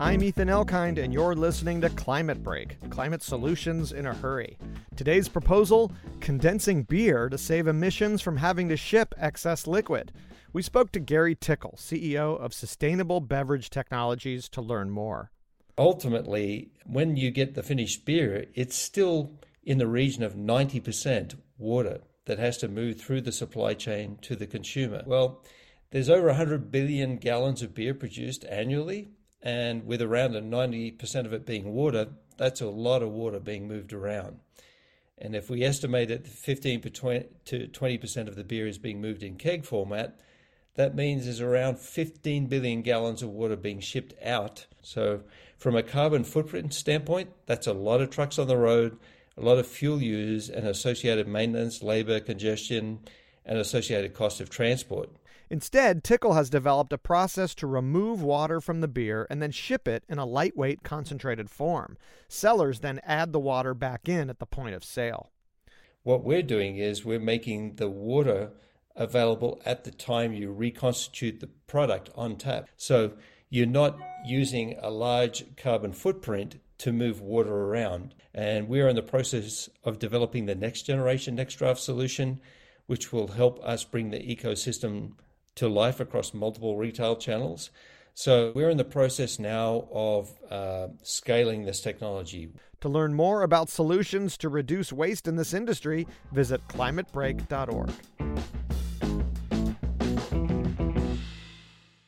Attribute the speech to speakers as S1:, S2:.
S1: I'm Ethan Elkind, and you're listening to Climate Break Climate Solutions in a Hurry. Today's proposal condensing beer to save emissions from having to ship excess liquid. We spoke to Gary Tickle, CEO of Sustainable Beverage Technologies, to learn more.
S2: Ultimately, when you get the finished beer, it's still in the region of 90% water that has to move through the supply chain to the consumer. Well, there's over 100 billion gallons of beer produced annually, and with around 90% of it being water, that's a lot of water being moved around. And if we estimate that 15 to 20% of the beer is being moved in keg format, that means there's around 15 billion gallons of water being shipped out. So, from a carbon footprint standpoint, that's a lot of trucks on the road, a lot of fuel use, and associated maintenance, labor, congestion, and associated cost of transport.
S1: Instead, Tickle has developed a process to remove water from the beer and then ship it in a lightweight concentrated form. Sellers then add the water back in at the point of sale.
S2: What we're doing is we're making the water available at the time you reconstitute the product on tap. So you're not using a large carbon footprint to move water around. And we're in the process of developing the next generation next draft solution, which will help us bring the ecosystem to life across multiple retail channels. So we're in the process now of uh, scaling this technology.
S1: To learn more about solutions to reduce waste in this industry, visit climatebreak.org.